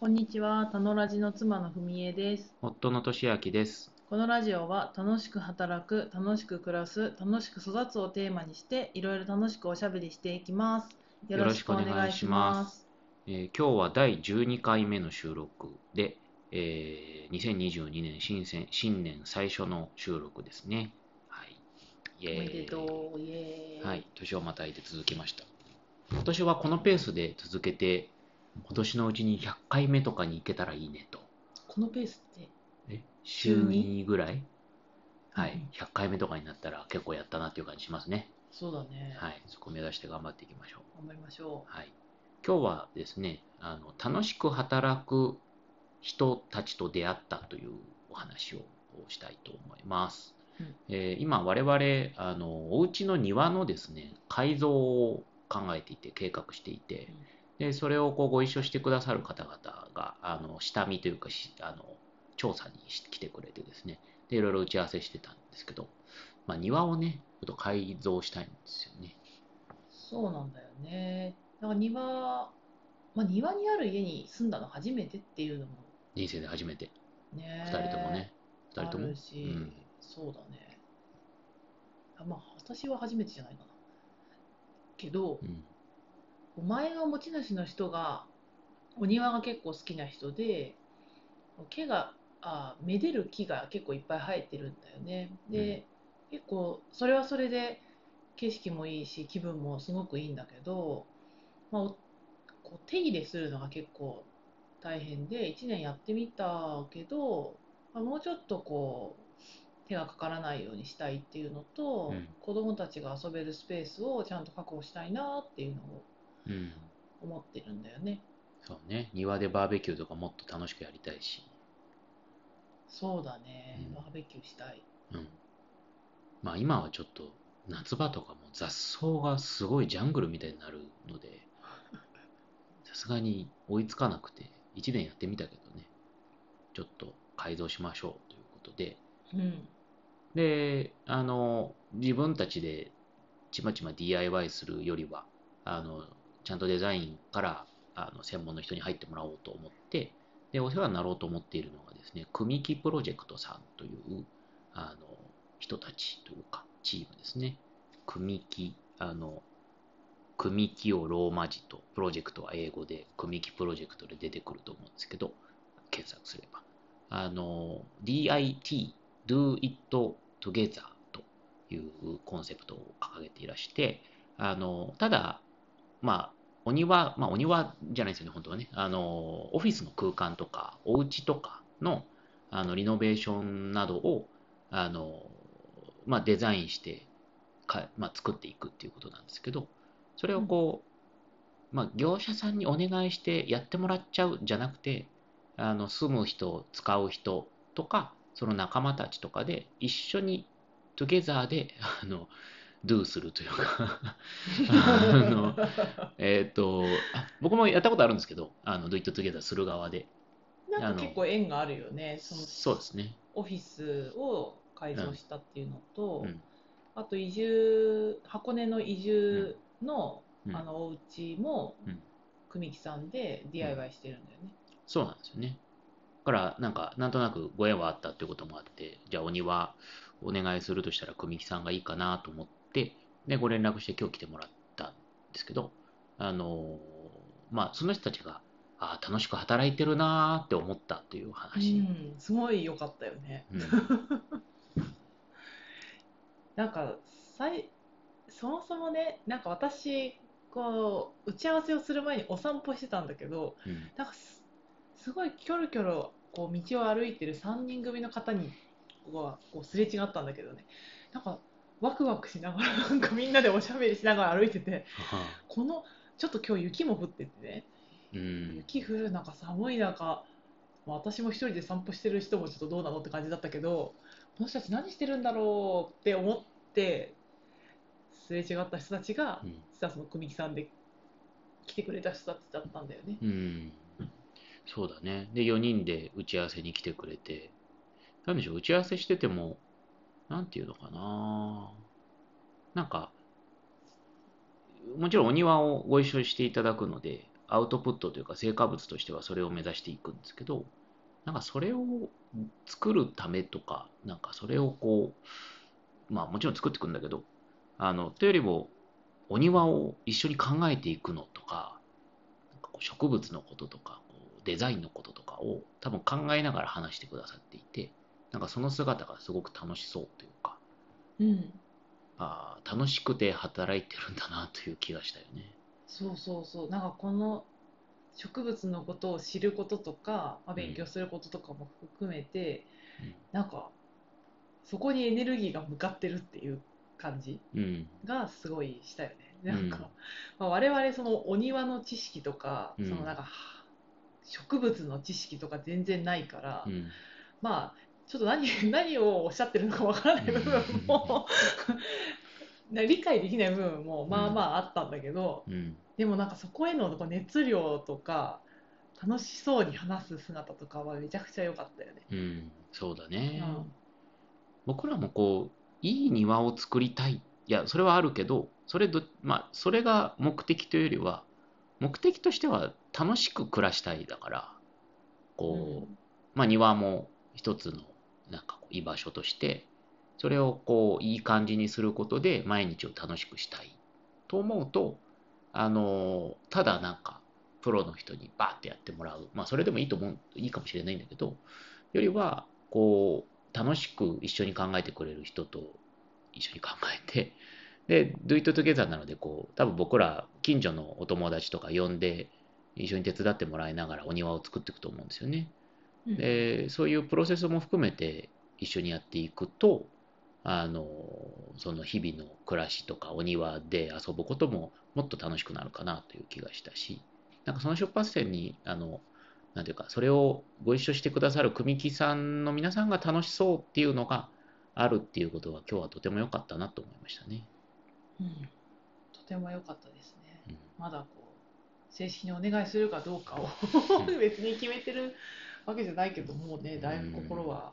こんにちは、たのラジの妻のふみえです。夫の俊明です。このラジオは楽しく働く、楽しく暮らす、楽しく育つをテーマにして、いろいろ楽しくおしゃべりしていきます。よろしくお願いします。えー今日は第12回目の収録で、えー2022年新鮮新年最初の収録ですね。はい。イエーイおめでとう、イエーイ。はい。年をまたいで続きました。今年はこのペースで続けて、今年のうちに100回目とかに行けたらいいねと。このペースって、え？週週に2ぐらい？はいうん。100回目とかになったら結構やったなっていう感じしますね。そうだね。はい。そこを目指して頑張っていきましょう。頑張りましょはい、今日はですねあの楽しく働く人たちと出会ったというお話をしたいと思います、うんえー今我々あのお家の庭のですね改造を考えていて計画していてでそれをこうご一緒してくださる方々があの下見というかしあの調査にし来てくれてですね。でいろいろ打ち合わせしてたんですけど、まあ、庭をねちょっと改造したいんですよね。う。そうなんだよね。なんか庭、まあ、庭にある家に住んだの初めてっていうのも人生で初めて。ね。2人ともね。2人とも？うん。そうだね。あまあ私は初めてじゃないかな。けどうん前の持ち主の人がお庭が結構好きな人で木があめでる木が結構いっぱい生えてるんだよね。で、結構それはそれで景色もいいし気分もすごくいいんだけど、まあ、おこう手入れするのが結構大変で1年やってみたけど、まあ、もうちょっとこう手がかからないようにしたいっていうのと、うん。子供たちが遊べるスペースをちゃんと確保したいなっていうのをうん、思ってるんだよね。そうね。庭でバーベキューとかもっと楽しくやりたいし、そうだね、うん。バーベキューしたい。うん、まあ今はちょっと夏場とかも雑草がすごいジャングルみたいになるので さすがに追いつかなくて1年やってみたけどね。ちょっと改造しましょうということで。うん、であの自分たちでちまちま DIY するよりはあのちゃんとデザインからあの専門の人に入ってもらおうと思ってでお世話になろうと思っているのがですね組木プロジェクトさんというあの人たちというかチームですね。組木あの組木をローマ字とプロジェクトは英語で組木プロジェクトで出てくると思うんですけど検索すれば。あの DIT Do It Together というコンセプトを掲げていらして、あのただ、まあ、お庭、まあ、お庭じゃないですよね、本当はね、あのオフィスの空間とか、お家とかのあのリノベーションなどをあの、まあ、デザインしてか、まあ、作っていくっていうことなんですけど、それをこう、まあ、業者さんにお願いしてやってもらっちゃうじゃなくて、あの住む人、使う人とか、その仲間たちとかで一緒にトゥゲザーであの do するというか。あのえっとあ僕もやったことあるんですけどあの do it together する側で。なんか結構縁があるよね。そのそうですね。オフィスを改造したっていうのと、うん。あと移住箱根の移住の,、うん。あのお家も、うん。組木さんで DIY してるんだよね。そうなんですよね。だからなんかなんとなくご縁はあったっていうこともあってじゃあお庭お願いするとしたら組木さんがいいかなと思ってでご連絡して今日来てもらったんですけどあのまあその人たちがあー楽しく働いてるなーって思ったという話、うん、すごい良かったよね。うん。なんかさいそもそもねなんか私こう打ち合わせをする前にお散歩してたんだけどうん。なんかすすごいキョロキョロこう道を歩いてる3人組の方にこうすれ違ったんだけどね。なんかワクワクしながらなんかみんなでおしゃべりしながら歩いてては このちょっと今日雪も降っててねうん雪降る中寒い中まあ私も一人で散歩してる人もちょっとどうなのって感じだったけどこの人たち何してるんだろうって思ってすれ違った人たちがうん実はその組木さんで来てくれた人たちだったんだよね。うん、そうだね。で、4人で打ち合わせに来てくれて、なんでしょう、打ち合わせしてても、なんていうのかな。なんか、もちろんお庭をご一緒していただくので、アウトプットというか成果物としてはそれを目指していくんですけどなんかそれを作るためとかなんかそれをこうまあもちろん作っていくんだけどあのというよりもお庭を一緒に考えていくのとかか植物のこととかデザインのこととかを多分考えながら話してくださっていてなんかその姿がすごく楽しそうというかうん。あー楽しくて働いてるんだなという気がしたよね。そうそうそう。なんかこの植物のことを知ることとか、まあ、勉強することとかも含めて、うん。なんかそこにエネルギーが向かってるっていう感じうん。がすごいしたよね。なんか、うんまあ、我々そのお庭の知識とか、うん。そのなんかは植物の知識とか全然ないから、うん。まあちょっと何 何をおっしゃってるのかわからない部分もな理解できない部分もまあまああったんだけど、うん。でもなんかそこへの熱量とか楽しそうに話す姿とかはめちゃくちゃ良かったよね。うん、そうだね、うん。僕らもこういい庭を作りたい。いやそれはあるけどそれど、まあ、それが目的というよりは目的としては楽しく暮らしたいだからこう、まあ、庭も一つのなんかこう居場所としてそれをこういい感じにすることで毎日を楽しくしたいと思うとあのただなんかプロの人にバーってやってもらうまあそれでもいいと思ういいかもしれないんだけどよりはこう楽しく一緒に考えてくれる人と一緒に考えてで Do It Together なのでこう多分僕ら近所のお友達とか呼んで一緒に手伝ってもらいながらお庭を作っていくと思うんですよね。うんでそういうプロセスも含めて一緒にやっていくとあのその日々の暮らしとかお庭で遊ぶことももっと楽しくなるかなという気がしたしなんかその出発点にあのなんていうかそれをご一緒してくださる組木さんの皆さんが楽しそうっていうのがあるっていうことは今日はとても良かったなと思いましたね。うんとても良かったですね。うんまだこう正式にお願いするかどうかをうん 別に決めてるわけじゃないけどもうねだいぶ心は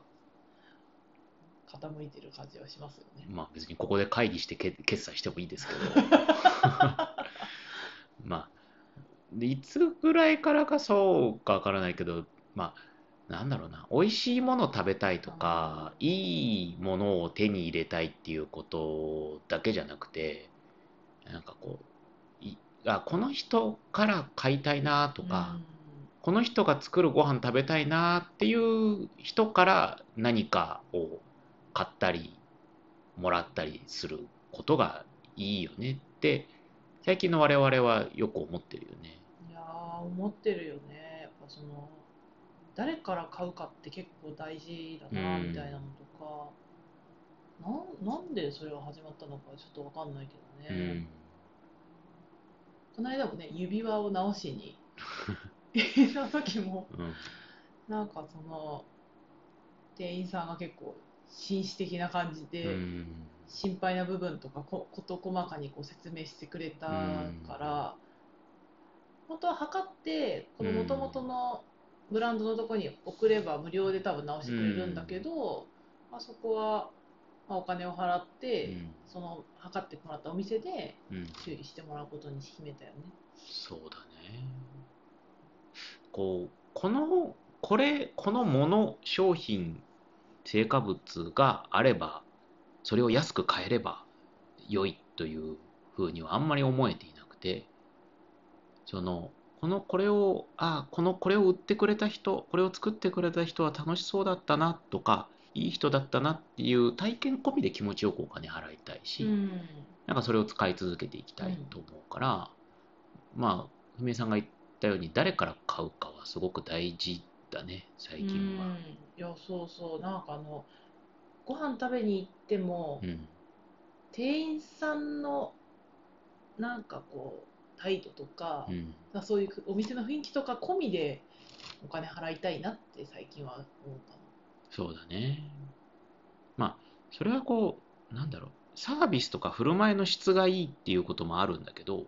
傾いてる感じはしますよね。まあ別にここで会議してけ決済してもいいですけど。まあでいつぐらいからかそうかわからないけどまあなんだろうな。美味しいもの食べたいとかいいものを手に入れたいっていうことだけじゃなくてなんかこういあこの人から買いたいなとか、この人が作るご飯食べたいなっていう人から何かを買ったりもらったりすることがいいよねって最近の我々はよく思ってるよね。いやー思ってるよね。やっぱその誰から買うかって結構大事だなうんみたいなのとか、なんなんでそれが始まったのかちょっとわかんないけどね。うんこの間もね指輪を直しに その時もうん。なんかその店員さんが結構紳士的な感じうで、ん。心配な部分とかこ事細かにこう説明してくれたから、本当は測ってこの元々のブランドのとこに送れば無料で多分直してくれるんだけど、まあ、そこは、まあ、お金を払って、うん。その測ってもらったお店でうん。修理してもらうことに決めたよね。そうだね。こうこのこれこのもの商品成果物があればそれを安く買えれば良いというふうにはあんまり思えていなくてそのこのこれをあこのこれを売ってくれた人これを作ってくれた人は楽しそうだったなとかいい人だったなっていう体験込みで気持ちよくお金払いたいし、うん。なんかそれを使い続けていきたいと思うから、まあ、ふみえさんが言ったように、誰から買うかはすごく大事だね、最近は。うんいやそうそうなんかあのご飯食べに行っても、うん。店員さんのなんかこう態度とか、うん。そういうお店の雰囲気とか込みでお金払いたいなって最近は思うかそうだね。まあ、それはこう、なんだろう、サービスとか振る舞いの質がいいっていうこともあるんだけど、どっ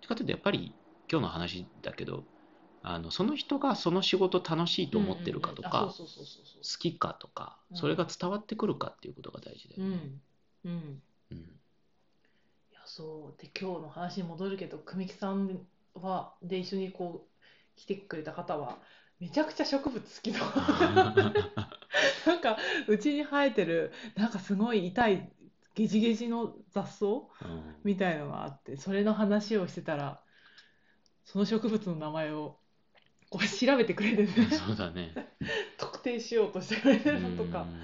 ちかというとやっぱり今日の話だけど、あのその人がその仕事楽しいと思ってるかとか、好そきかとか、うん。それが伝わってくるかっていうことが大事だよね。んうん。うん。いやそう。で今日の話に戻るけど久美木さんはで一緒にこう来てくれた方はめちゃくちゃ植物好きの なんかうちに生えてるなんかすごい痛いゲジゲジの雑草うん。みたいのがあってそれの話をしてたらその植物の名前をこう調べてくれてねそうだね。特定しようとしてくれてるのとかうん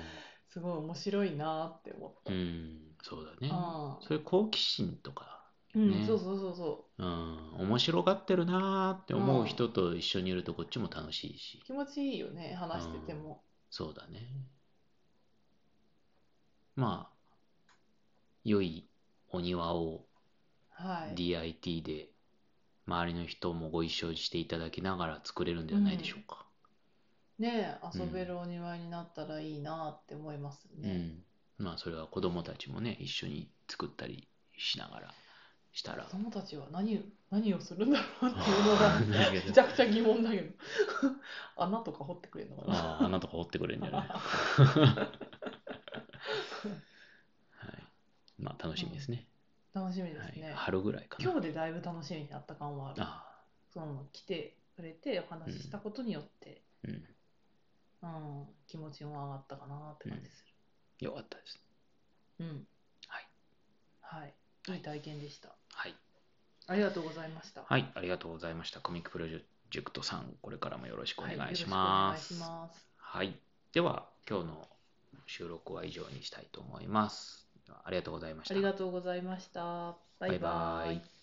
すごい面白いなって思った。うん、そうだね。そういう好奇心とか、うん、ねそうそうそうそううん、面白がってるなーって思う人と一緒にいるとこっちも楽しいし、気持ちいいよね話してても。そうだね。まあ、良いお庭をはい。周りの人もご一緒していただきながら作れるんではないでしょうか。ねえ遊べるお庭になったらいいなって思いますうん。ね。まあ、それは子供たちもね、一緒に作ったりしながらしたら子。供たちは何何をするんだろうっていうのが めちゃくちゃ疑問だけど 穴とか掘ってくれるのかなああ、穴とか掘ってくれるんじゃない？はい。まあ、楽しみですね。楽しみではいすね、。春ぐらいかな。今日でだいぶ楽しみになった感はあるあその来てくれてお話ししたことによって、あ、うん。うん気持ちも上がったかなって感じすよかったです。るうんはい、はい、いい体験でしたはい。ありがとうございましたはい、ありがとうございました。コミックプロジェクトさん、これからもよろしくお願いしはます。よろしくお願いしますはい。では、今日の収録は以上にしたいと思います。ありがとうございました。ありがとうございました。バイバイ。バイバイ